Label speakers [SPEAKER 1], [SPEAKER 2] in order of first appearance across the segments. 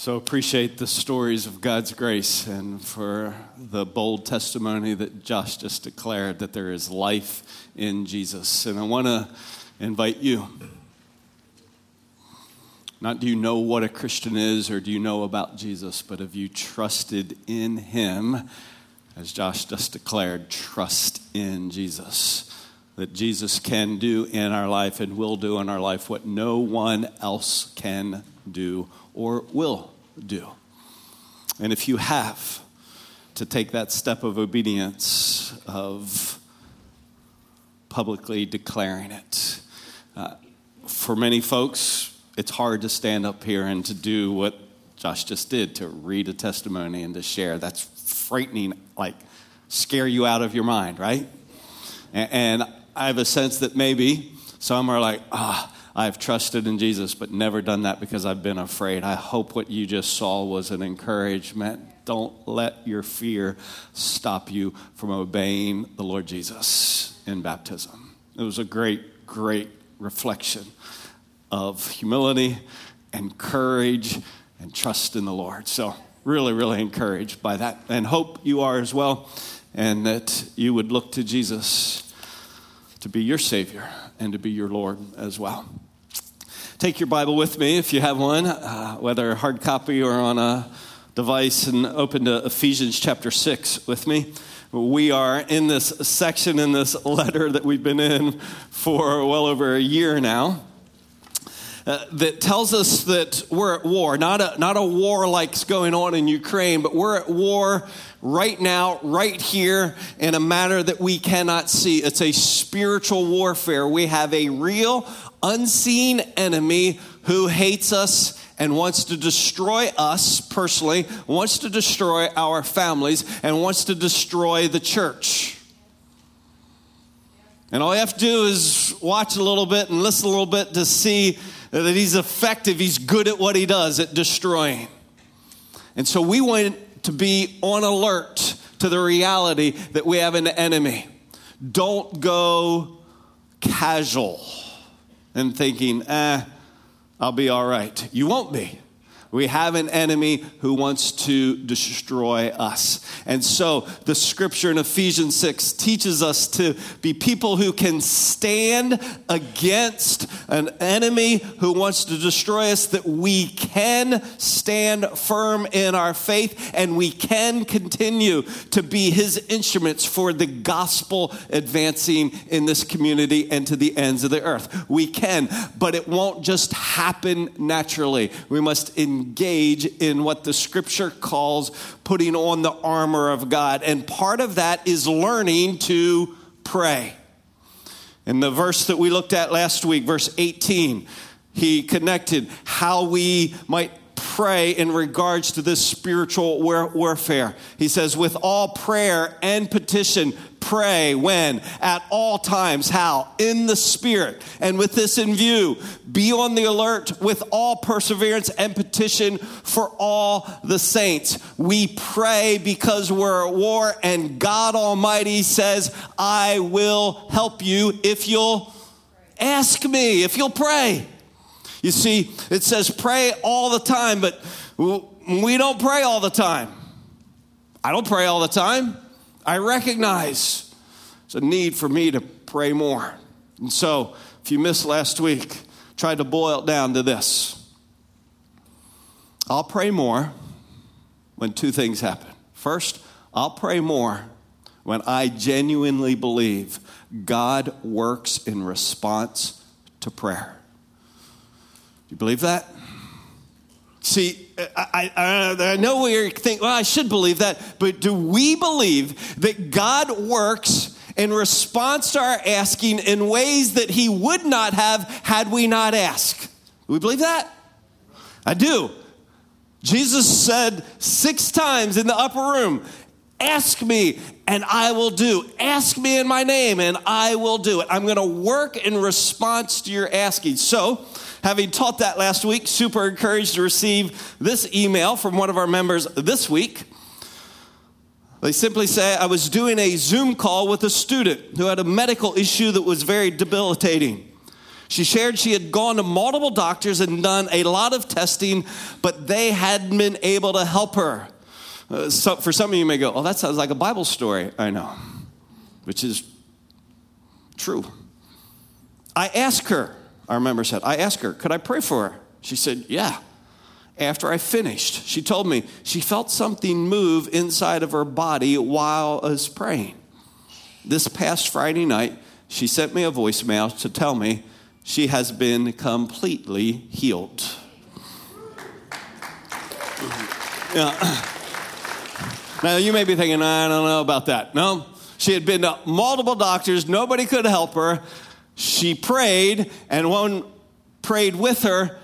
[SPEAKER 1] So appreciate the stories of God's grace and for the bold testimony that Josh just declared that there is life in Jesus. And I want to invite you. Not do you know what a Christian is or do you know about Jesus, but have you trusted in him? As Josh just declared, trust in Jesus. That Jesus can do in our life and will do in our life what no one else can do or will do. And if you have to take that step of obedience, of publicly declaring it, uh, for many folks, it's hard to stand up here and to do what Josh just did to read a testimony and to share. That's frightening, like scare you out of your mind, right? And, and I have a sense that maybe some are like, ah, I've trusted in Jesus, but never done that because I've been afraid. I hope what you just saw was an encouragement. Don't let your fear stop you from obeying the Lord Jesus in baptism. It was a great, great reflection of humility and courage and trust in the Lord. So, really, really encouraged by that and hope you are as well, and that you would look to Jesus to be your Savior and to be your Lord as well. Take your Bible with me if you have one, uh, whether hard copy or on a device, and open to Ephesians chapter 6 with me. We are in this section in this letter that we've been in for well over a year now. Uh, that tells us that we're at war, not a, not a war like's going on in Ukraine, but we're at war right now, right here, in a manner that we cannot see. It's a spiritual warfare. We have a real, unseen enemy who hates us and wants to destroy us personally, wants to destroy our families, and wants to destroy the church. And all you have to do is watch a little bit and listen a little bit to see that he's effective, he's good at what he does, at destroying. And so we want to be on alert to the reality that we have an enemy. Don't go casual and thinking, eh, I'll be all right. You won't be. We have an enemy who wants to destroy us. And so the scripture in Ephesians 6 teaches us to be people who can stand against an enemy who wants to destroy us, that we can stand firm in our faith and we can continue to be his instruments for the gospel advancing in this community and to the ends of the earth. We can, but it won't just happen naturally. We must engage engage in what the scripture calls putting on the armor of God. And part of that is learning to pray. In the verse that we looked at last week, verse 18, he connected how we might pray in regards to this spiritual warfare. He says, with all prayer and petition, pray when? At all times. How? In the Spirit. And with this in view, be on the alert with all perseverance and petition for all the saints. We pray because we're at war, and God Almighty says, I will help you if you'll ask me, if you'll pray. You see, it says pray all the time, but we don't pray all the time. I don't pray all the time. I recognize there's a need for me to pray more. And so, if you missed last week, try to boil it down to this I'll pray more when two things happen. First, I'll pray more when I genuinely believe God works in response to prayer Do you believe that? See, I, I, I know we think, well, I should believe that, but do we believe that God works in response to our asking in ways that He would not have had we not asked? Do we believe that? I do. Jesus said six times in the upper room, Ask me and I will do. Ask me in my name and I will do it. I'm going to work in response to your asking. So, Having taught that last week, super encouraged to receive this email from one of our members this week. They simply say, I was doing a Zoom call with a student who had a medical issue that was very debilitating. She shared she had gone to multiple doctors and done a lot of testing, but they hadn't been able to help her. Uh, so for some of you, may go, Oh, that sounds like a Bible story. I know, which is true. I asked her, I remember said, I asked her, Could I pray for her? She said, Yeah. After I finished, she told me she felt something move inside of her body while I was praying. This past Friday night, she sent me a voicemail to tell me she has been completely healed. Yeah. Now, you may be thinking, I don't know about that. No, she had been to multiple doctors, nobody could help her. She prayed, and one prayed with her,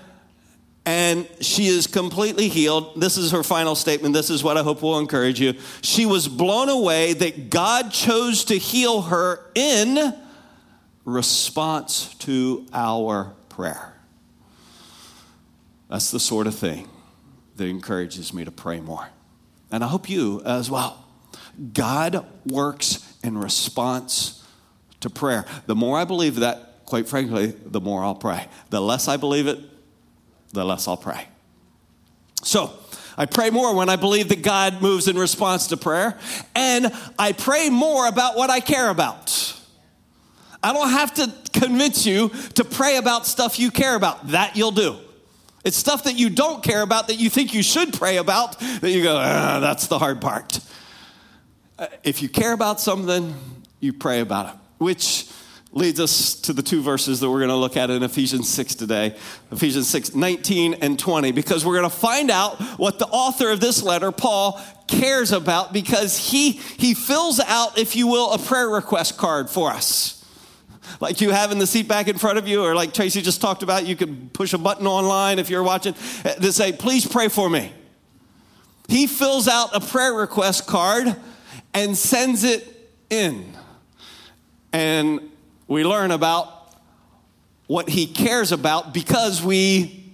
[SPEAKER 1] and she is completely healed. This is her final statement. This is what I hope will encourage you. She was blown away that God chose to heal her in response to our prayer. That's the sort of thing that encourages me to pray more. And I hope you as well. God works in response to prayer. The more I believe that, quite frankly, the more I'll pray. The less I believe it, the less I'll pray. So, I pray more when I believe that God moves in response to prayer, and I pray more about what I care about. I don't have to convince you to pray about stuff you care about. That you'll do. It's stuff that you don't care about that you think you should pray about that you go, ah, that's the hard part. Uh, if you care about something, you pray about it, which leads us to the two verses that we're going to look at in Ephesians 6 today Ephesians 6, 19 and 20, because we're going to find out what the author of this letter, Paul, cares about because he, he fills out, if you will, a prayer request card for us like you have in the seat back in front of you, or like Tracy just talked about, you can push a button online if you're watching uh, to say, please pray for me. He fills out a prayer request card and sends it in. And we learn about what he cares about because we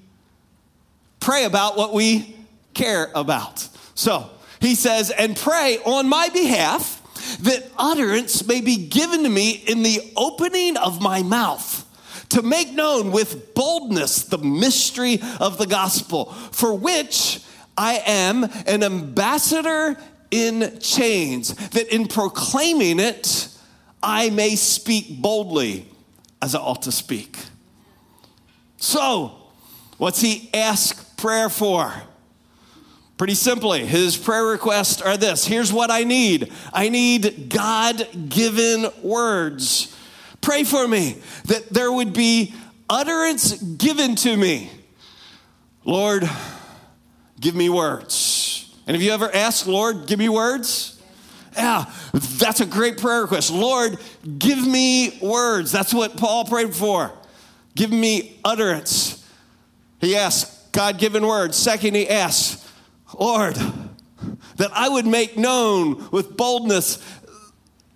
[SPEAKER 1] pray about what we care about. So he says, and pray on my behalf that utterance may be given to me in the opening of my mouth to make known with boldness the mystery of the gospel, for which I am an ambassador in chains, that in proclaiming it, I may speak boldly as I ought to speak. So, what's he ask prayer for? Pretty simply, his prayer requests are this Here's what I need I need God given words. Pray for me that there would be utterance given to me. Lord, give me words. And have you ever asked, Lord, give me words? Yeah, that's a great prayer request. Lord, give me words. That's what Paul prayed for. Give me utterance. He asked, God given words. Second, he asked, Lord, that I would make known with boldness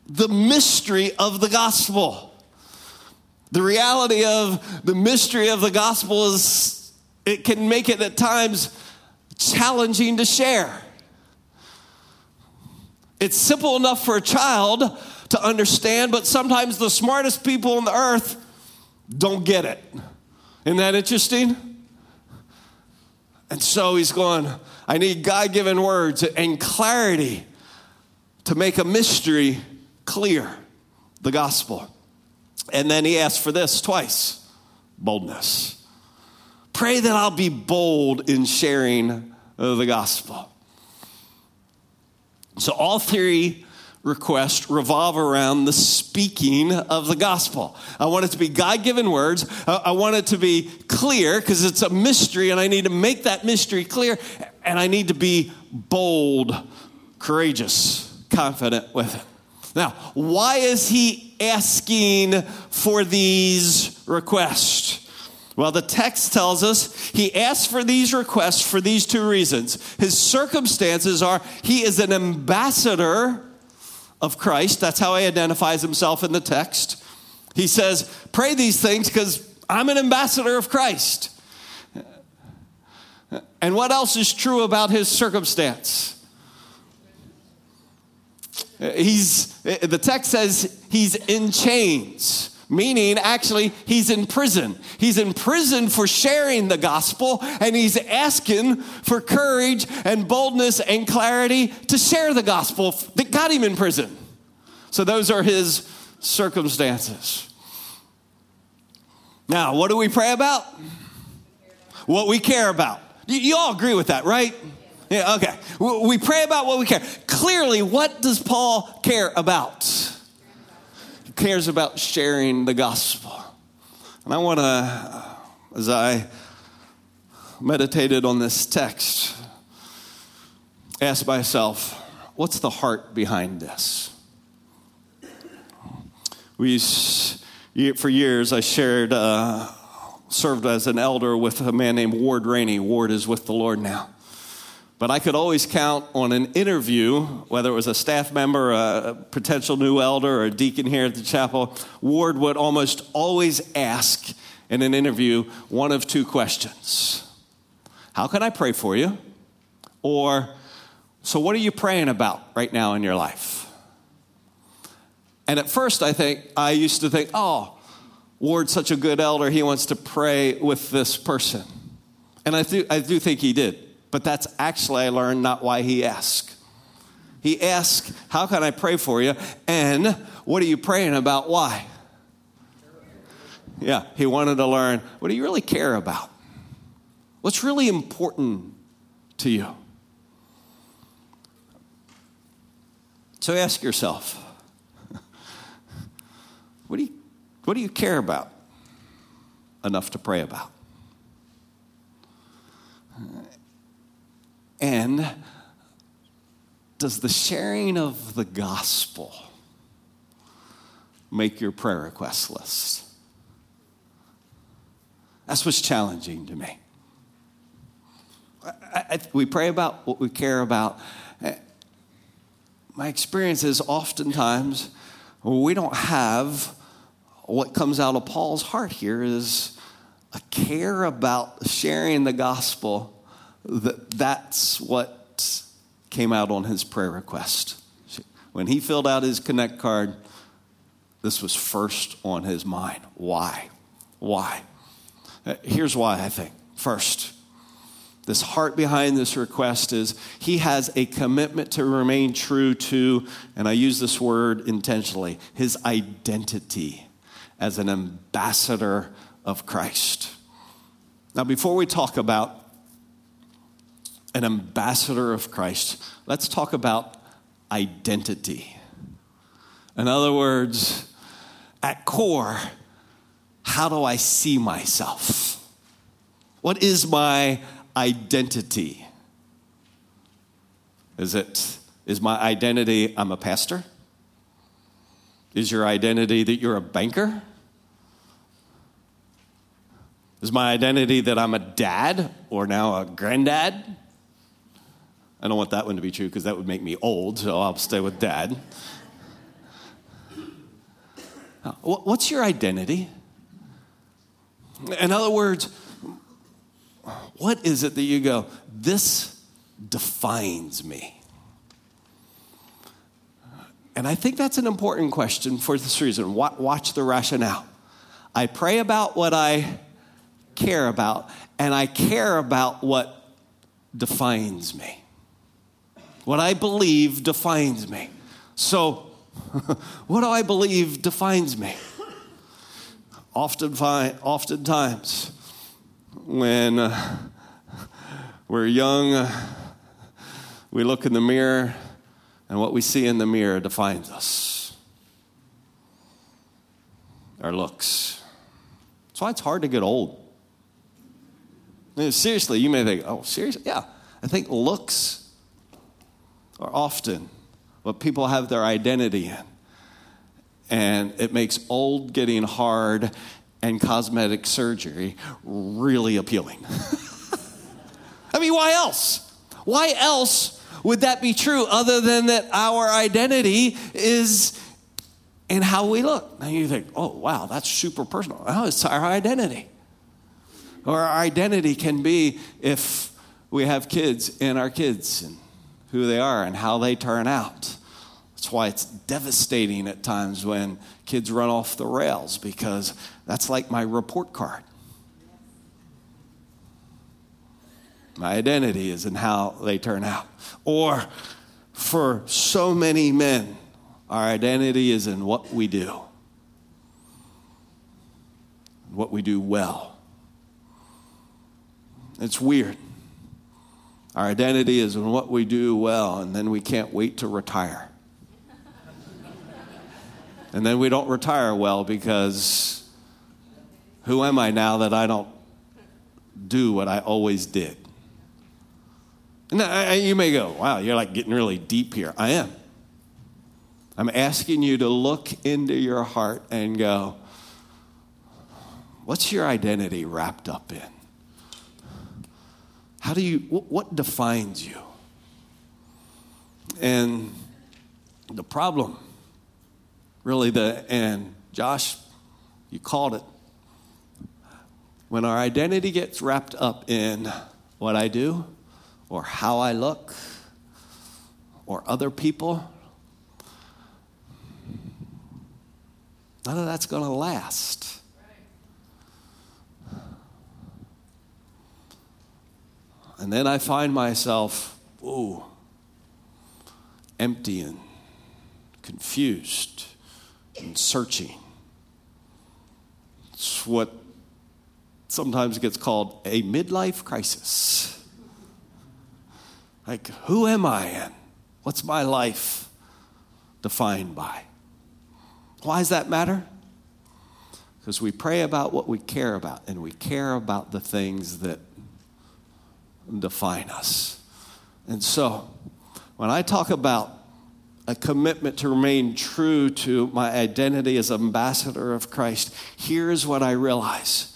[SPEAKER 1] the mystery of the gospel. The reality of the mystery of the gospel is it can make it at times challenging to share. It's simple enough for a child to understand, but sometimes the smartest people on the earth don't get it. Isn't that interesting? And so he's going, I need God given words and clarity to make a mystery clear the gospel. And then he asks for this twice boldness. Pray that I'll be bold in sharing the gospel. So, all three requests revolve around the speaking of the gospel. I want it to be God given words. I want it to be clear because it's a mystery and I need to make that mystery clear and I need to be bold, courageous, confident with it. Now, why is he asking for these requests? Well, the text tells us he asked for these requests for these two reasons. His circumstances are he is an ambassador of Christ. That's how he identifies himself in the text. He says, Pray these things because I'm an ambassador of Christ. And what else is true about his circumstance? He's, the text says he's in chains. Meaning actually he's in prison. He's in prison for sharing the gospel, and he's asking for courage and boldness and clarity to share the gospel that got him in prison. So those are his circumstances. Now, what do we pray about? What we care about. You, all agree with that, right? Yeah, okay. We pray about what we care. Clearly, what does Paul care about? Cares about sharing the gospel. And I want to, as I meditated on this text, ask myself, what's the heart behind this? We, for years, I shared, uh, served as an elder with a man named Ward Rainey. Ward is with the Lord now. But I could always count on an interview, whether it was a staff member, a potential new elder, or a deacon here at the chapel. Ward would almost always ask in an interview one of two questions How can I pray for you? Or, So, what are you praying about right now in your life? And at first, I think, I used to think, Oh, Ward's such a good elder, he wants to pray with this person. And I do, I do think he did. But that's actually, I learned, not why he asked. He asked, How can I pray for you? And what are you praying about? Why? Yeah, he wanted to learn what do you really care about? What's really important to you? So ask yourself what do you, what do you care about enough to pray about? And does the sharing of the gospel make your prayer request list? That's what's challenging to me. I, I, we pray about what we care about. Eh, my experience is oftentimes we don't have what comes out of Paul's heart here is a care about sharing the gospel that that's what came out on his prayer request. When he filled out his Connect card, this was first on his mind. Why? Why? Uh, here's why I think. First, this heart behind this request is he has a commitment to remain true to, and I use this word intentionally, his identity as an ambassador of Christ. Now, before we talk about an ambassador of Christ. Let's talk about identity. In other words, at core, how do I see myself? What is my identity? Is it is my identity I'm a pastor? Is your identity that you're a banker? Is my identity that I'm a dad or now a granddad? I don't want that one to be true because that would make me old, so I'll stay with dad. What's your identity? In other words, what is it that you go, this defines me? And I think that's an important question for this reason. Watch the rationale. I pray about what I care about, and I care about what defines me. What I believe defines me. So, what do I believe defines me? Often find, oftentimes, when uh, we're young, uh, we look in the mirror, and what we see in the mirror defines us. Our looks. That's why it's hard to get old. I mean, seriously, you may think, oh, seriously? Yeah. I think looks or often what people have their identity in. And it makes old getting hard and cosmetic surgery really appealing. I mean, why else? Why else would that be true other than that our identity is in how we look? Now you think, oh, wow, that's super personal. Oh, it's our identity. Or our identity can be if we have kids and our kids and who they are and how they turn out. That's why it's devastating at times when kids run off the rails because that's like my report card. My identity is in how they turn out. Or for so many men, our identity is in what we do, what we do well. It's weird. Our identity is in what we do well, and then we can't wait to retire. and then we don't retire well because who am I now that I don't do what I always did? And you may go, wow, you're like getting really deep here. I am. I'm asking you to look into your heart and go, what's your identity wrapped up in? How do you, what defines you? And the problem, really, the, and Josh, you called it. When our identity gets wrapped up in what I do, or how I look, or other people, none of that's going to last. And then I find myself, ooh, empty and confused and searching. It's what sometimes gets called a midlife crisis. Like, who am I and what's my life defined by? Why does that matter? Because we pray about what we care about, and we care about the things that define us. And so, when I talk about a commitment to remain true to my identity as ambassador of Christ, here's what I realize.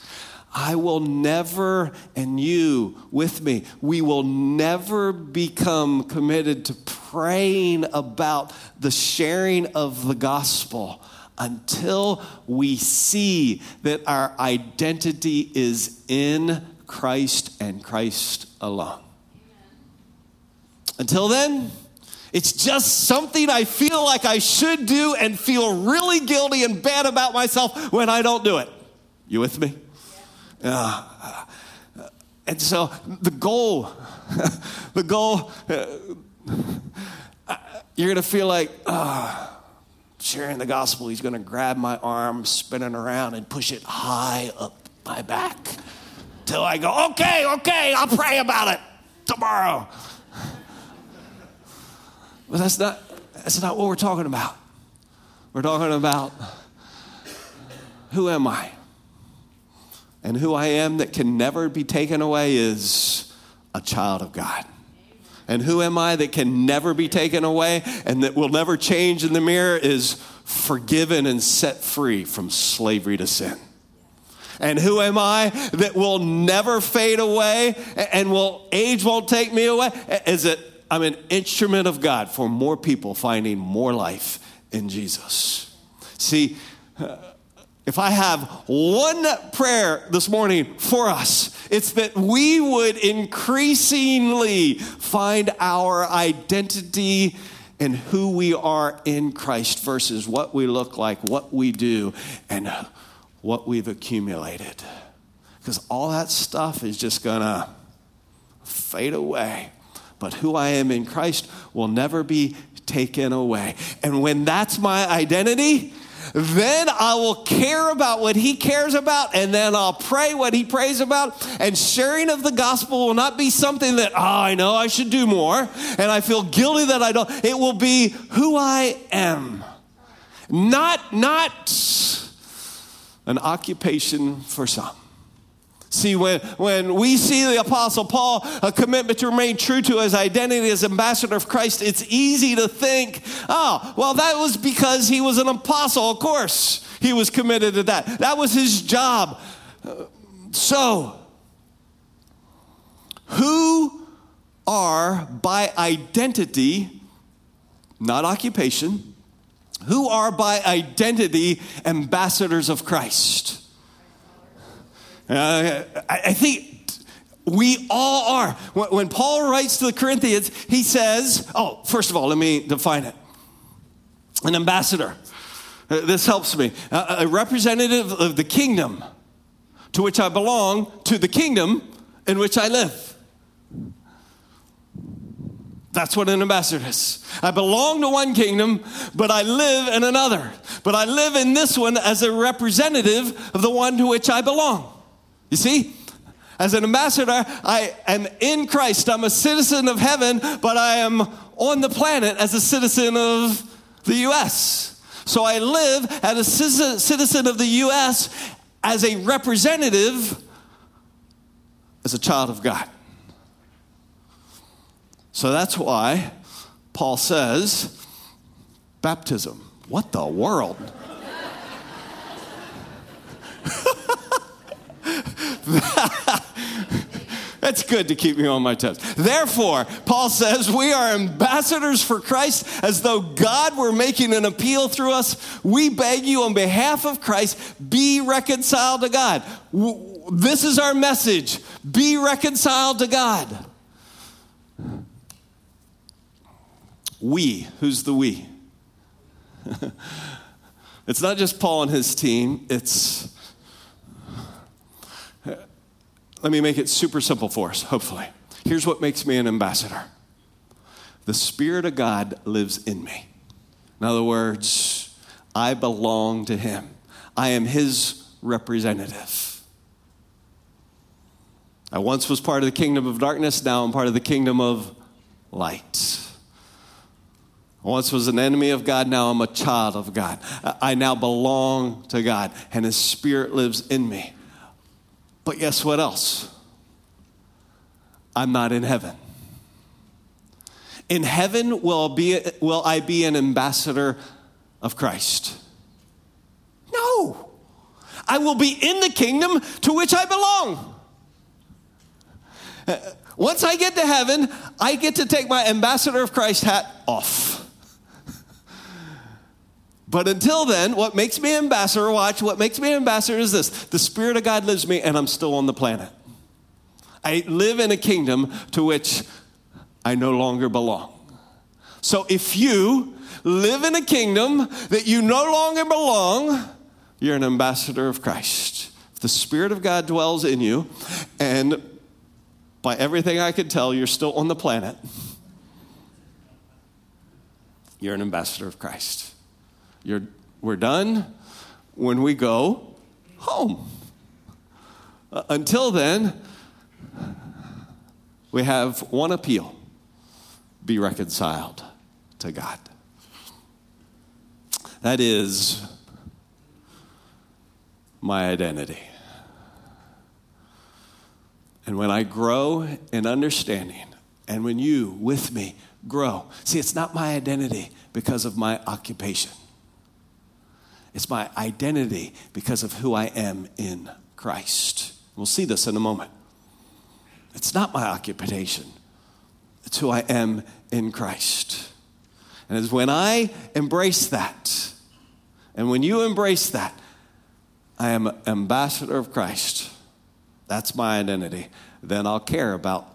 [SPEAKER 1] I will never, and you with me, we will never become committed to praying about the sharing of the gospel until we see that our identity is in Christ and Christ alone. Until then, it's just something I feel like I should do and feel really guilty and bad about myself when I don't do it. You with me? Uh, and so the goal, the goal, uh, you're going to feel like, oh, sharing the gospel, he's going to grab my arm, spin it around, and push it high up my back till I go, okay, okay, I'll pray about it tomorrow. But that's not, that's not what we're talking about. We're talking about who am I? And who I am that can never be taken away is a child of God. And who am I that can never be taken away and that will never change in the mirror is forgiven and set free from slavery to sin. And who am I that will never fade away and will age won't take me away? Is it I'm an instrument of God for more people finding more life in Jesus. See, uh, if I have one prayer this morning for us, it's that we would increasingly find our identity in who we are in Christ versus what we look like, what we do, and what we've accumulated. Because all that stuff is just going to fade away. But who I am in Christ will never be taken away. And when that's my identity, then I will care about what he cares about, and then I'll pray what he prays about. And sharing of the gospel will not be something that, oh, I know I should do more, and I feel guilty that I don't. It will be who I am. Not, not an occupation for some. See, when, when we see the Apostle Paul, a commitment to remain true to his identity as ambassador of Christ, it's easy to think, oh, well, that was because he was an apostle. Of course, he was committed to that. That was his job. So, who are by identity, not occupation, who are by identity ambassadors of Christ? Uh, I think we all are. When Paul writes to the Corinthians, he says, oh, first of all, let me define it. An ambassador. Uh, this helps me. A representative of the kingdom to which I belong, to the kingdom in which I live. That's what an ambassador is. I belong to one kingdom, but I live in another. But I live in this one as a representative of the one to which I belong. You see? As an ambassador, I am in Christ. I'm a citizen of heaven, but I am on the planet as a citizen of the U.S. So I live as a citizen of the U.S. as a representative, as a child of God. So that's why Paul says, baptism. What the world? That's good to keep me on my toes. Therefore, Paul says, we are ambassadors for Christ as though God were making an appeal through us. We beg you on behalf of Christ, be reconciled to God. This is our message be reconciled to God. We, who's the we? it's not just Paul and his team, it's let me make it super simple for us, hopefully. Here's what makes me an ambassador the Spirit of God lives in me. In other words, I belong to Him, I am His representative. I once was part of the kingdom of darkness, now I'm part of the kingdom of light. Once was an enemy of God, now I'm a child of God. I now belong to God, and His Spirit lives in me. But guess what else? I'm not in heaven. In heaven, will, be, will I be an ambassador of Christ? No. I will be in the kingdom to which I belong. Once I get to heaven, I get to take my ambassador of Christ hat off. But until then, what makes me ambassador, watch, what makes me an ambassador is this the Spirit of God lives me and I'm still on the planet. I live in a kingdom to which I no longer belong. So if you live in a kingdom that you no longer belong, you're an ambassador of Christ. If the Spirit of God dwells in you, and by everything I can tell, you're still on the planet, you're an ambassador of Christ. You're, we're done when we go home. Uh, until then, we have one appeal be reconciled to God. That is my identity. And when I grow in understanding, and when you with me grow, see, it's not my identity because of my occupation. It's my identity because of who I am in Christ. We'll see this in a moment. It's not my occupation, it's who I am in Christ. And it's when I embrace that, and when you embrace that, I am ambassador of Christ. That's my identity. Then I'll care about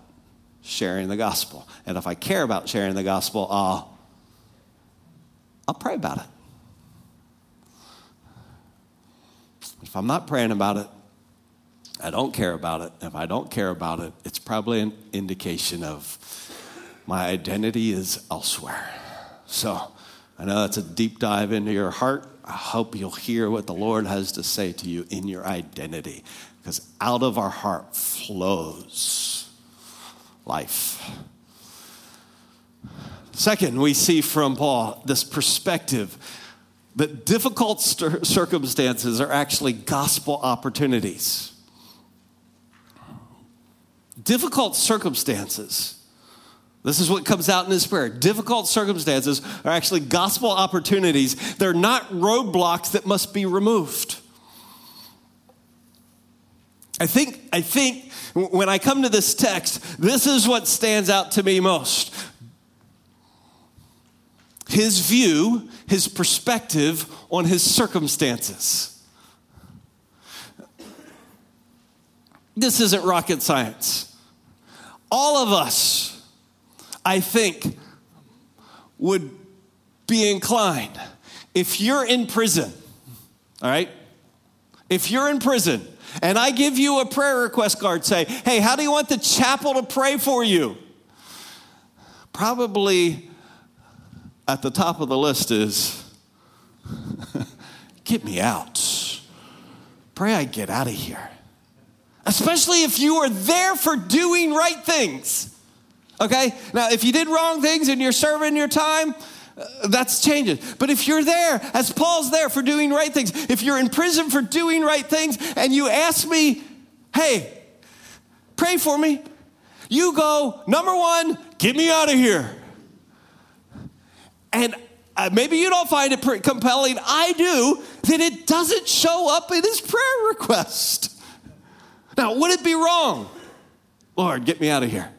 [SPEAKER 1] sharing the gospel. And if I care about sharing the gospel, I'll, I'll pray about it. If I'm not praying about it, I don't care about it. If I don't care about it, it's probably an indication of my identity is elsewhere. So I know that's a deep dive into your heart. I hope you'll hear what the Lord has to say to you in your identity, because out of our heart flows life. Second, we see from Paul this perspective that difficult circumstances are actually gospel opportunities. Difficult circumstances. This is what comes out in his prayer. Difficult circumstances are actually gospel opportunities. They're not roadblocks that must be removed. I think, I think when I come to this text, this is what stands out to me most his view, his perspective on his circumstances. This isn't rocket science. All of us, I think, would be inclined if you're in prison, all right? If you're in prison and I give you a prayer request card, say, hey, how do you want the chapel to pray for you? Probably at the top of the list is, get me out. Pray I get out of here. Especially if you are there for doing right things. Okay? Now, if you did wrong things and you're serving your time, uh, that's changing. But if you're there, as Paul's there for doing right things, if you're in prison for doing right things and you ask me, hey, pray for me, you go, number one, get me out of here. And uh, maybe you don't find it compelling. I do. That it doesn't show up in his prayer request. Now, would it be wrong? Lord, get me out of here.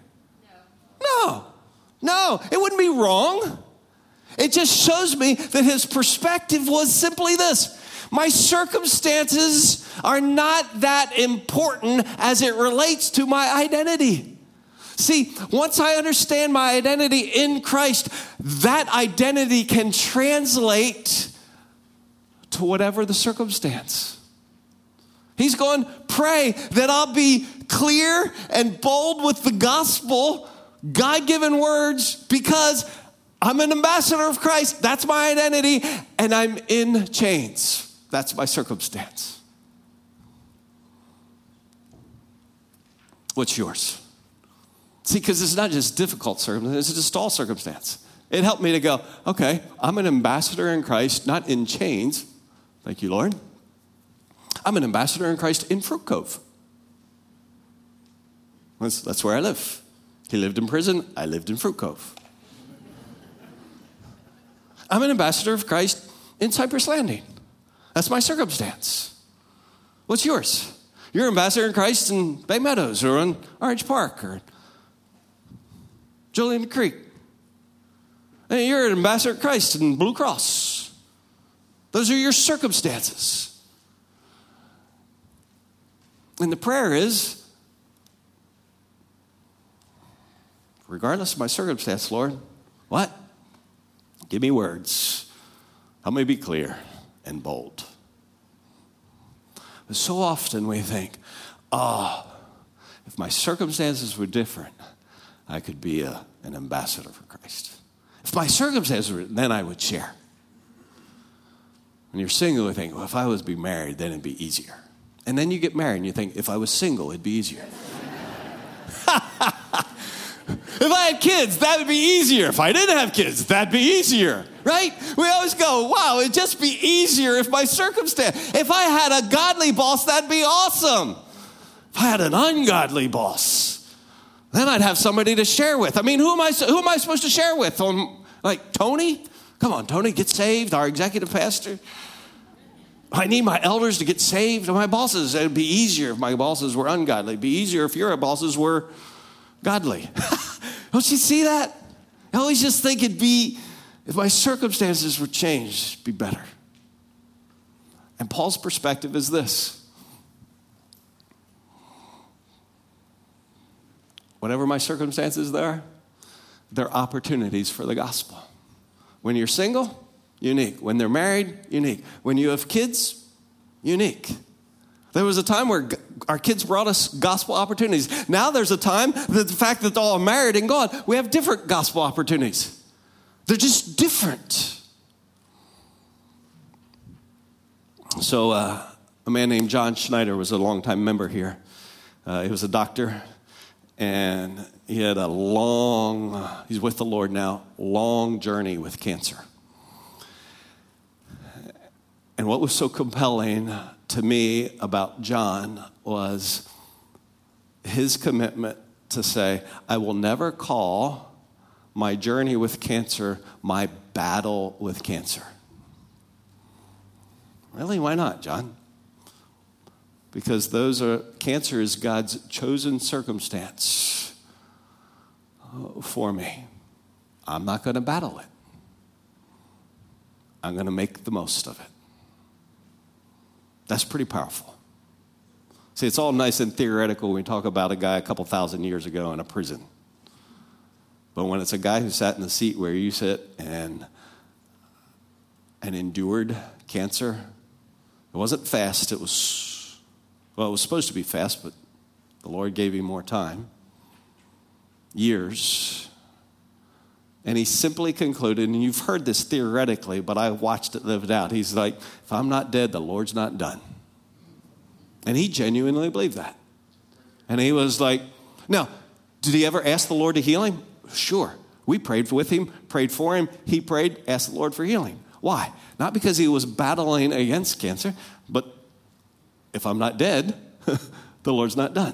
[SPEAKER 1] No. No, it wouldn't be wrong. It just shows me that his perspective was simply this my circumstances are not that important as it relates to my identity. See, once I understand my identity in Christ, that identity can translate to whatever the circumstance. He's going, pray that I'll be clear and bold with the gospel, God given words, because I'm an ambassador of Christ. That's my identity, and I'm in chains. That's my circumstance. What's yours? See, because it's not just difficult circumstance, it's just all circumstance. It helped me to go, okay, I'm an ambassador in Christ, not in chains. Thank you, Lord. I'm an ambassador in Christ in Fruit Cove. That's, that's where I live. He lived in prison, I lived in Fruit Cove. I'm an ambassador of Christ in Cypress Landing. That's my circumstance. What's yours? You're an ambassador in Christ in Bay Meadows or in Orange Park or Julington Creek. And you're an ambassador of Christ in Blue Cross. Those are your circumstances. And the prayer is regardless of my circumstance, Lord, what? Give me words. Help me be clear and bold. But so often we think, oh, if my circumstances were different, I could be a, an ambassador for Christ. If my circumstances were, then I would share. When you're single, you think, well, if I was to be married, then it'd be easier. And then you get married and you think, if I was single, it'd be easier. if I had kids, that would be easier. If I didn't have kids, that'd be easier, right? We always go, wow, it'd just be easier if my circumstance, if I had a godly boss, that'd be awesome. If I had an ungodly boss, then I'd have somebody to share with. I mean, who am I, who am I supposed to share with? Um, like Tony? Come on, Tony, get saved, our executive pastor. I need my elders to get saved. My bosses, it'd be easier if my bosses were ungodly. It'd be easier if your bosses were godly. Don't you see that? I always just think it'd be, if my circumstances were changed, it'd be better. And Paul's perspective is this whatever my circumstances there, they're opportunities for the gospel. When you're single, unique. When they're married, unique. When you have kids, unique. There was a time where our kids brought us gospel opportunities. Now there's a time that the fact that they're all married and gone, we have different gospel opportunities. They're just different. So, uh, a man named John Schneider was a longtime member here. Uh, he was a doctor and he had a long, he's with the Lord now, long journey with cancer. And what was so compelling to me about John was his commitment to say, I will never call my journey with cancer my battle with cancer. Really? Why not, John? Because those are cancer is God's chosen circumstance uh, for me. I'm not going to battle it. I'm going to make the most of it. That's pretty powerful. See, it's all nice and theoretical when we talk about a guy a couple thousand years ago in a prison. But when it's a guy who sat in the seat where you sit and and endured cancer. It wasn't fast, it was, well, it was supposed to be fast, but the Lord gave him more time. Years. And he simply concluded, and you've heard this theoretically, but I watched it lived out. He's like, if I'm not dead, the Lord's not done. And he genuinely believed that. And he was like, now, did he ever ask the Lord to heal him? Sure. We prayed with him, prayed for him. He prayed, asked the Lord for healing. Why? Not because he was battling against cancer, if I'm not dead, the Lord's not done.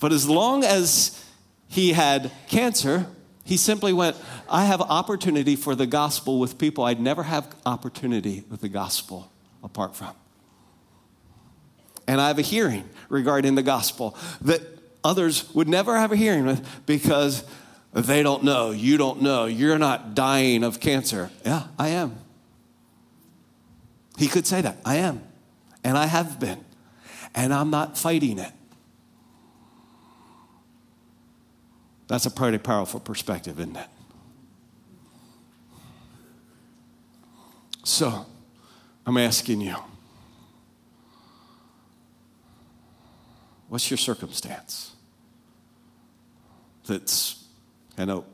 [SPEAKER 1] But as long as he had cancer, he simply went, I have opportunity for the gospel with people I'd never have opportunity with the gospel apart from. And I have a hearing regarding the gospel that others would never have a hearing with because they don't know. You don't know. You're not dying of cancer. Yeah, I am. He could say that. I am. And I have been. And I'm not fighting it. That's a pretty powerful perspective, isn't it? So, I'm asking you what's your circumstance that's kind of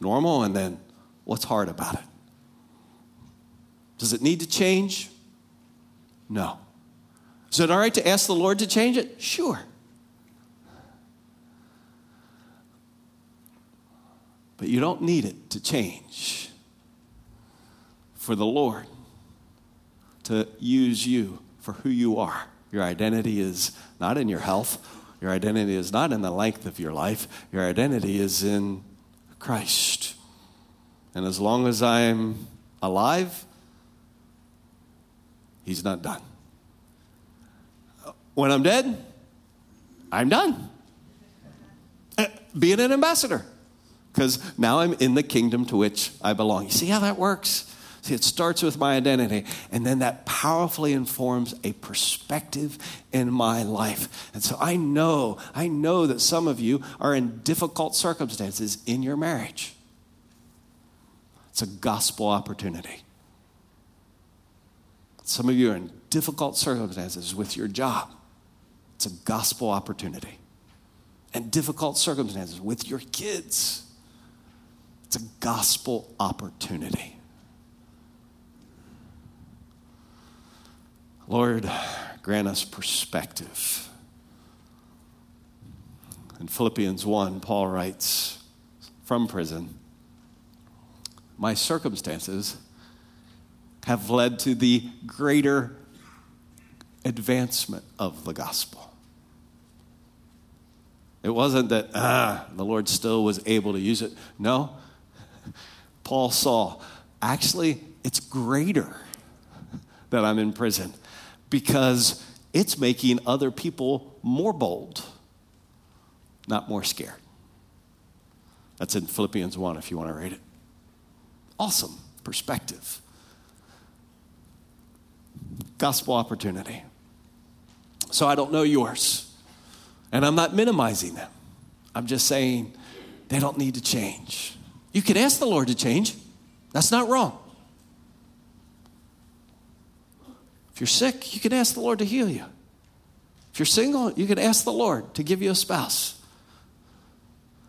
[SPEAKER 1] normal, and then what's hard about it? Does it need to change? No. Is it all right to ask the Lord to change it? Sure. But you don't need it to change for the Lord to use you for who you are. Your identity is not in your health, your identity is not in the length of your life, your identity is in Christ. And as long as I'm alive, He's not done. When I'm dead, I'm done. Uh, being an ambassador, because now I'm in the kingdom to which I belong. You see how that works? See, it starts with my identity, and then that powerfully informs a perspective in my life. And so I know, I know that some of you are in difficult circumstances in your marriage. It's a gospel opportunity. Some of you are in difficult circumstances with your job. It's a gospel opportunity. And difficult circumstances with your kids. It's a gospel opportunity. Lord, grant us perspective. In Philippians 1, Paul writes from prison My circumstances have led to the greater advancement of the gospel. It wasn't that, ah, the Lord still was able to use it. No. Paul saw, actually, it's greater that I'm in prison because it's making other people more bold, not more scared. That's in Philippians 1 if you want to read it. Awesome perspective. Gospel opportunity. So I don't know yours, and I'm not minimizing them. I'm just saying they don't need to change. You can ask the Lord to change, that's not wrong. If you're sick, you can ask the Lord to heal you. If you're single, you can ask the Lord to give you a spouse.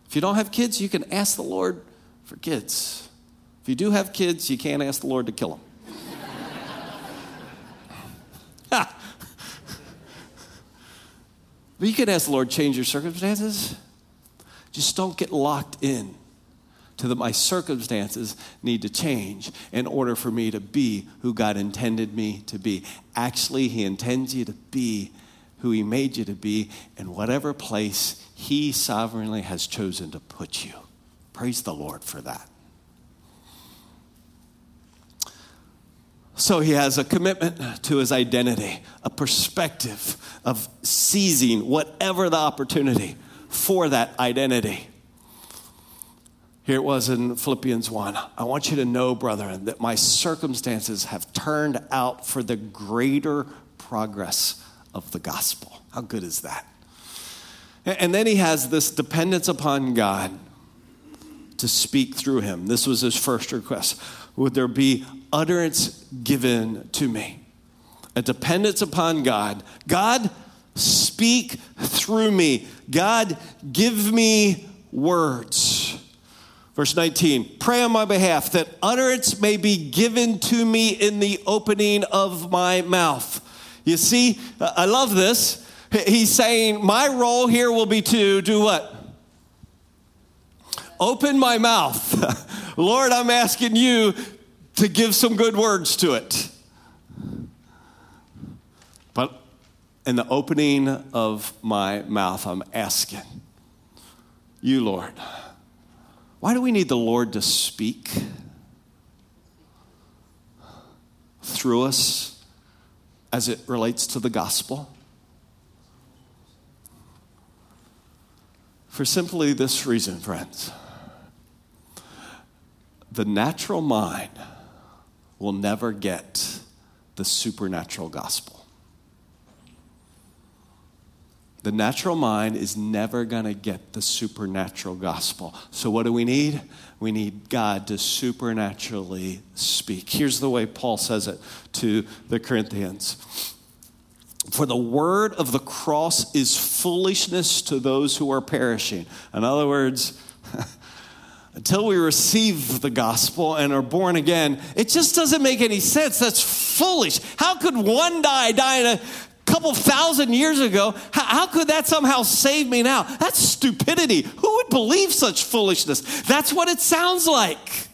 [SPEAKER 1] If you don't have kids, you can ask the Lord for kids. If you do have kids, you can't ask the Lord to kill them. but you can ask the Lord change your circumstances. Just don't get locked in to that my circumstances need to change in order for me to be who God intended me to be. Actually, He intends you to be who He made you to be in whatever place He sovereignly has chosen to put you. Praise the Lord for that. So he has a commitment to his identity, a perspective of seizing whatever the opportunity for that identity. Here it was in Philippians 1. I want you to know, brethren, that my circumstances have turned out for the greater progress of the gospel. How good is that? And then he has this dependence upon God to speak through him. This was his first request. Would there be utterance given to me. A dependence upon God. God, speak through me. God, give me words. Verse 19, pray on my behalf that utterance may be given to me in the opening of my mouth. You see, I love this. He's saying, My role here will be to do what? Open my mouth. Lord, I'm asking you to give some good words to it. But in the opening of my mouth, I'm asking you, Lord, why do we need the Lord to speak through us as it relates to the gospel? For simply this reason, friends. The natural mind will never get the supernatural gospel. The natural mind is never going to get the supernatural gospel. So, what do we need? We need God to supernaturally speak. Here's the way Paul says it to the Corinthians For the word of the cross is foolishness to those who are perishing. In other words, until we receive the gospel and are born again, it just doesn't make any sense. That's foolish. How could one die, die in a couple thousand years ago? How, how could that somehow save me now? That's stupidity. Who would believe such foolishness? That's what it sounds like.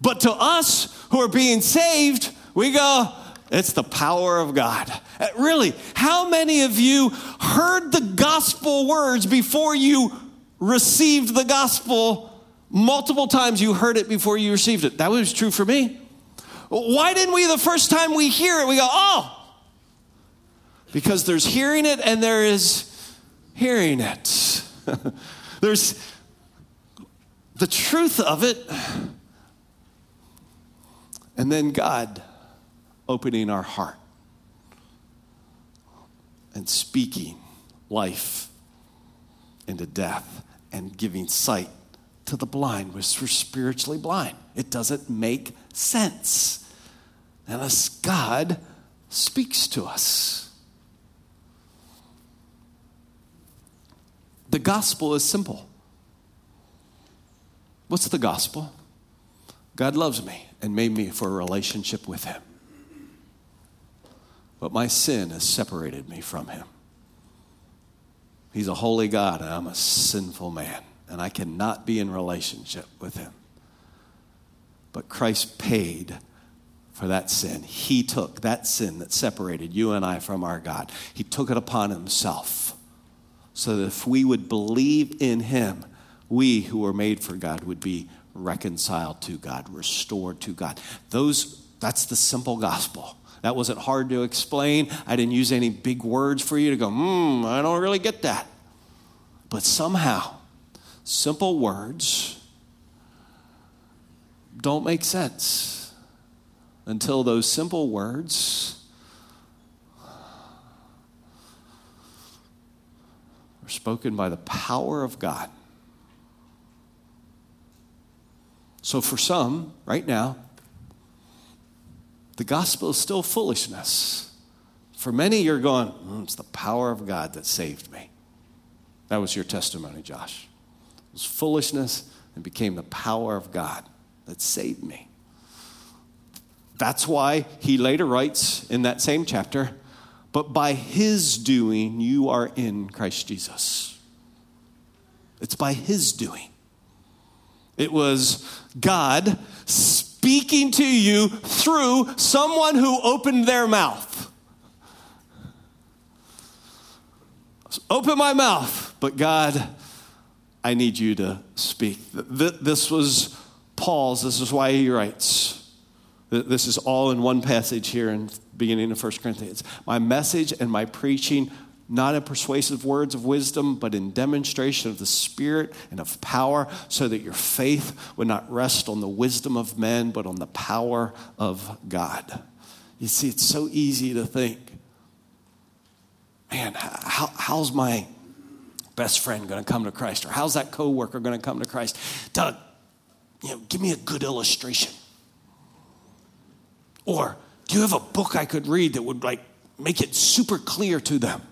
[SPEAKER 1] But to us who are being saved, we go, it's the power of God. Uh, really, how many of you heard the gospel words before you received the gospel multiple times. You heard it before you received it. That was true for me. Why didn't we, the first time we hear it, we go, oh, because there's hearing it and there is hearing it. there's the truth of it, and then God opening our heart and speaking life into death and giving sight to the blind, which we're spiritually blind. It doesn't make sense unless God speaks to us. The gospel is simple. What's the gospel? God loves me and made me for a relationship with Him. But my sin has separated me from Him. He's a holy God, and I'm a sinful man, and I cannot be in relationship with him. But Christ paid for that sin. He took that sin that separated you and I from our God, He took it upon Himself. So that if we would believe in Him, we who were made for God would be reconciled to God, restored to God. Those, that's the simple gospel. That wasn't hard to explain. I didn't use any big words for you to go, hmm, I don't really get that. But somehow, simple words don't make sense until those simple words are spoken by the power of God. So, for some, right now, the gospel is still foolishness. For many, you're going, mm, it's the power of God that saved me. That was your testimony, Josh. It was foolishness and became the power of God that saved me. That's why he later writes in that same chapter, but by his doing, you are in Christ Jesus. It's by his doing. It was God speaking to you through someone who opened their mouth. Open my mouth, but God, I need you to speak. This was Paul's, this is why he writes. This is all in one passage here in beginning of 1 Corinthians. My message and my preaching not in persuasive words of wisdom, but in demonstration of the Spirit and of power, so that your faith would not rest on the wisdom of men, but on the power of God. You see, it's so easy to think, man, how, how's my best friend going to come to Christ? Or how's that coworker going to come to Christ? Doug, you know, give me a good illustration. Or do you have a book I could read that would like make it super clear to them?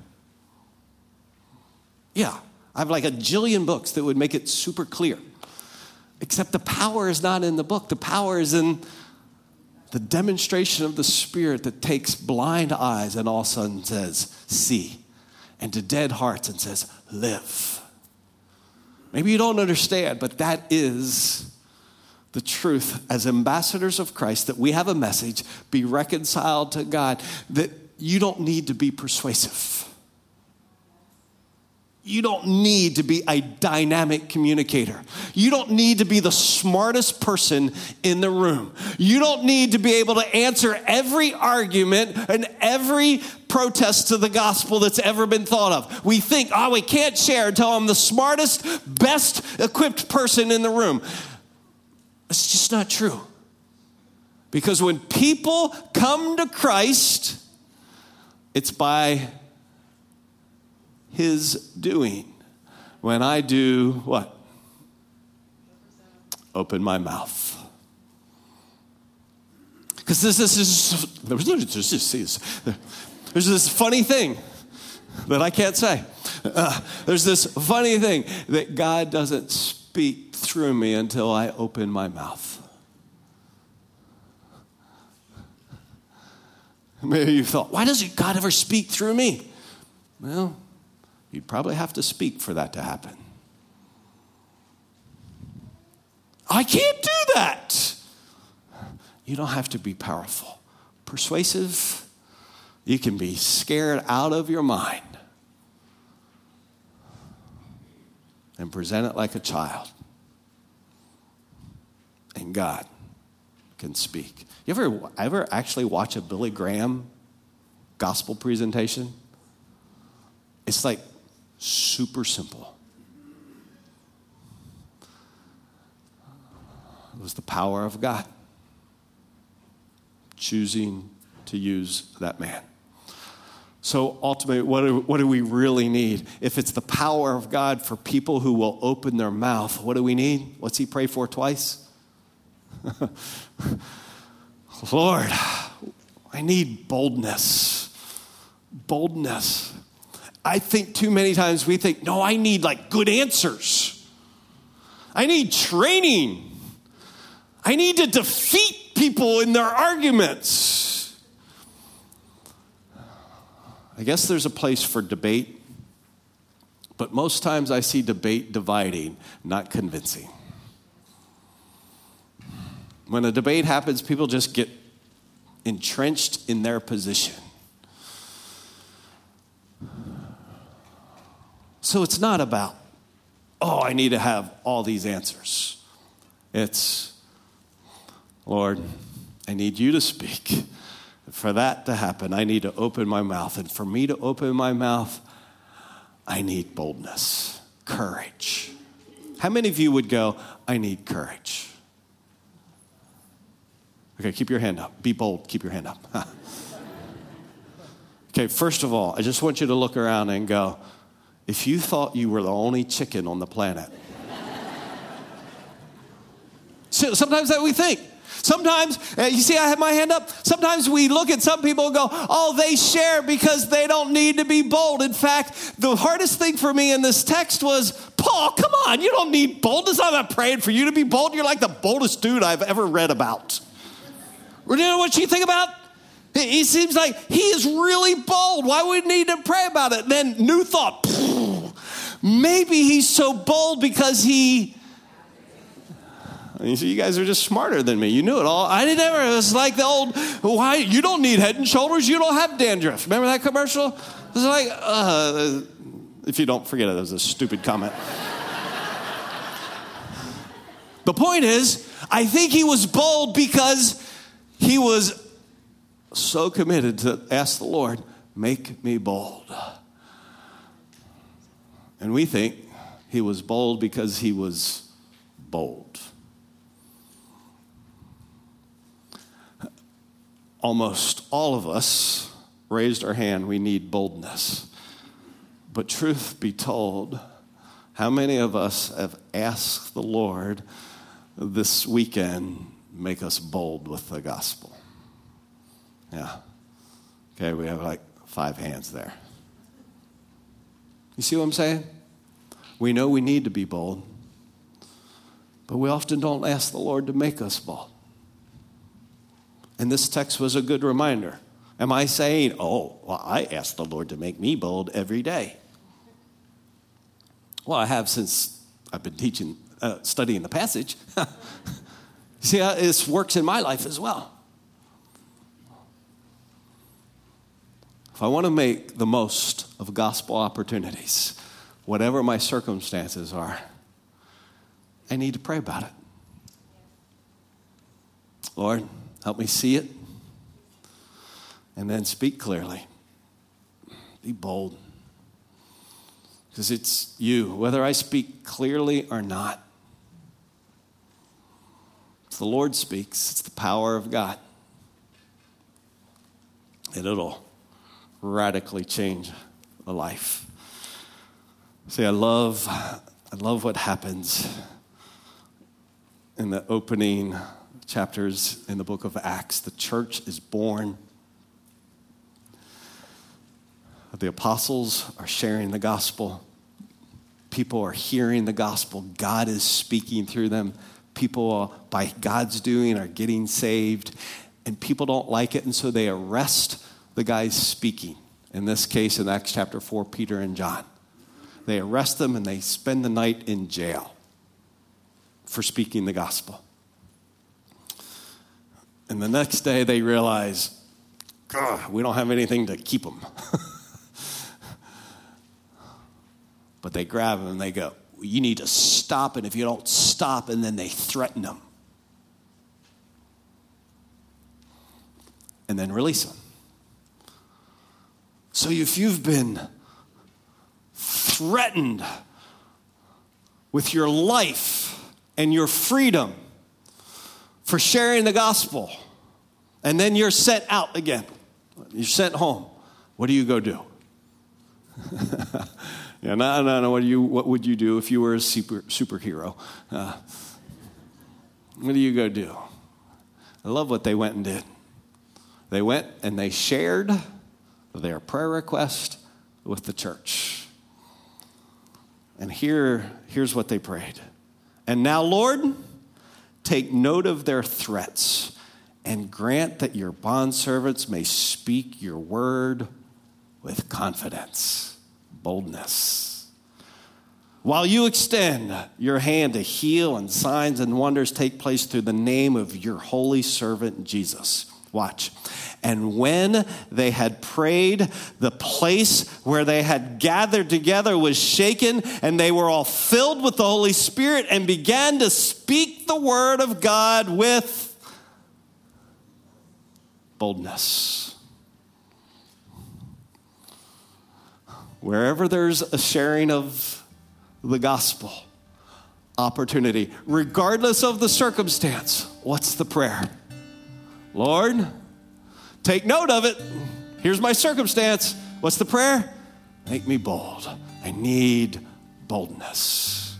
[SPEAKER 1] Yeah, I have like a jillion books that would make it super clear. Except the power is not in the book, the power is in the demonstration of the Spirit that takes blind eyes and all of a sudden says, See, and to dead hearts and says, Live. Maybe you don't understand, but that is the truth as ambassadors of Christ that we have a message be reconciled to God, that you don't need to be persuasive. You don't need to be a dynamic communicator. You don't need to be the smartest person in the room. You don't need to be able to answer every argument and every protest to the gospel that's ever been thought of. We think, oh, we can't share until I'm the smartest, best equipped person in the room. It's just not true. Because when people come to Christ, it's by his doing. When I do what? Open my mouth. Because this, this is, there's this funny thing that I can't say. Uh, there's this funny thing that God doesn't speak through me until I open my mouth. Maybe you thought, why doesn't God ever speak through me? Well, You'd probably have to speak for that to happen. I can't do that. You don't have to be powerful. Persuasive, you can be scared out of your mind and present it like a child. And God can speak. You ever, ever actually watch a Billy Graham gospel presentation? It's like Super simple. It was the power of God choosing to use that man. So ultimately, what do, what do we really need? If it's the power of God for people who will open their mouth, what do we need? What's he pray for twice? Lord, I need boldness. Boldness. I think too many times we think, no, I need like good answers. I need training. I need to defeat people in their arguments. I guess there's a place for debate, but most times I see debate dividing, not convincing. When a debate happens, people just get entrenched in their position. So it's not about, oh, I need to have all these answers. It's, Lord, I need you to speak. For that to happen, I need to open my mouth. And for me to open my mouth, I need boldness, courage. How many of you would go, I need courage? Okay, keep your hand up. Be bold, keep your hand up. okay, first of all, I just want you to look around and go, if you thought you were the only chicken on the planet. so sometimes that we think. Sometimes, uh, you see, I have my hand up. Sometimes we look at some people and go, oh, they share because they don't need to be bold. In fact, the hardest thing for me in this text was, Paul, come on, you don't need boldness. I'm not praying for you to be bold. You're like the boldest dude I've ever read about. You know what you think about? He seems like he is really bold. Why would we need to pray about it? Then, new thought. Maybe he's so bold because he. You guys are just smarter than me. You knew it all. I didn't ever. It was like the old, why? You don't need head and shoulders. You don't have dandruff. Remember that commercial? It was like, uh, if you don't forget it, it was a stupid comment. the point is, I think he was bold because he was so committed to ask the Lord, make me bold. And we think he was bold because he was bold. Almost all of us raised our hand, we need boldness. But truth be told, how many of us have asked the Lord, this weekend make us bold with the gospel? Yeah. Okay, we have like five hands there. You see what I'm saying? We know we need to be bold, but we often don't ask the Lord to make us bold. And this text was a good reminder. Am I saying, oh, well, I ask the Lord to make me bold every day? Well, I have since I've been teaching, uh, studying the passage. See how this works in my life as well. If I want to make the most of gospel opportunities, whatever my circumstances are, I need to pray about it. Lord, help me see it and then speak clearly. Be bold. Because it's you, whether I speak clearly or not. If the Lord speaks, it's the power of God. And it'll radically change a life. See, I love, I love what happens in the opening chapters in the book of Acts. The church is born. The apostles are sharing the gospel. People are hearing the gospel. God is speaking through them. People, uh, by God's doing, are getting saved. And people don't like it, and so they arrest the guys speaking. In this case, in Acts chapter 4, Peter and John. They arrest them and they spend the night in jail for speaking the gospel. And the next day they realize, we don't have anything to keep them. but they grab them and they go, You need to stop, and if you don't stop, and then they threaten them. And then release them. So if you've been threatened with your life and your freedom for sharing the gospel, and then you're sent out again, you're sent home, what do you go do? yeah, no, no, no. What, do you, what would you do if you were a super, superhero? Uh, what do you go do? I love what they went and did. They went and they shared their prayer request with the church. And here, here's what they prayed. And now, Lord, take note of their threats and grant that your bondservants may speak your word with confidence, boldness. While you extend your hand to heal and signs and wonders take place through the name of your holy servant Jesus. Watch. And when they had prayed, the place where they had gathered together was shaken, and they were all filled with the Holy Spirit and began to speak the word of God with boldness. Wherever there's a sharing of the gospel, opportunity, regardless of the circumstance, what's the prayer? Lord, Take note of it. Here's my circumstance. What's the prayer? Make me bold. I need boldness.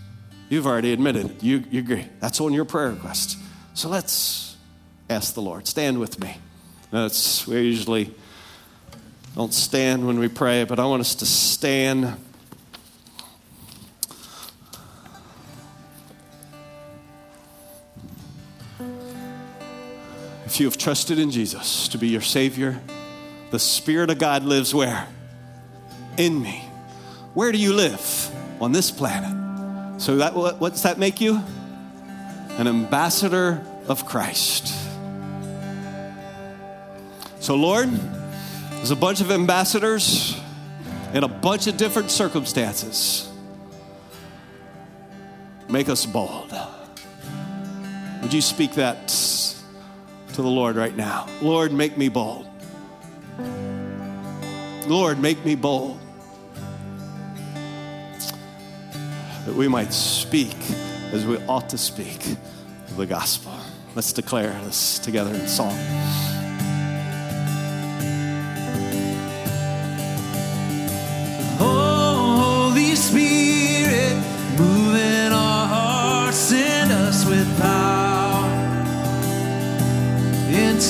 [SPEAKER 1] You've already admitted it. You, you agree. That's on your prayer request. So let's ask the Lord. Stand with me. That's we usually don't stand when we pray, but I want us to stand. If you have trusted in Jesus to be your Savior, the Spirit of God lives where? In me. Where do you live? On this planet. So that what, what's that make you? An ambassador of Christ. So Lord, there's a bunch of ambassadors in a bunch of different circumstances. Make us bold. Would you speak that to the Lord right now. Lord, make me bold. Lord, make me bold. That we might speak as we ought to speak of the gospel. Let's declare this together in song.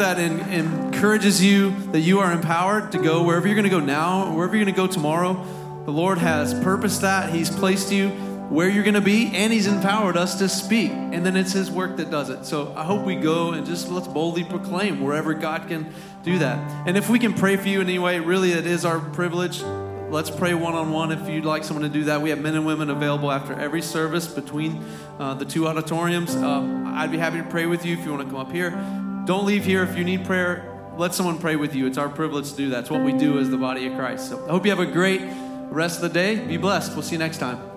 [SPEAKER 2] that en- encourages you that you are empowered to go wherever you're going to go now, wherever you're going to go tomorrow. The Lord has purposed that. He's placed you where you're going to be, and He's empowered us to speak. And then it's His work that does it. So I hope we go and just let's boldly proclaim wherever God can do that. And if we can pray for you in any way, really, it is our privilege. Let's pray one on one if you'd like someone to do that. We have men and women available after every service between uh, the two auditoriums. Uh, I'd be happy to pray with you if you want to come up here. Don't leave here if you need prayer. Let someone pray with you. It's our privilege to do that. It's what we do as the body of Christ. So I hope you have a great rest of the day. Be blessed. We'll see you next time.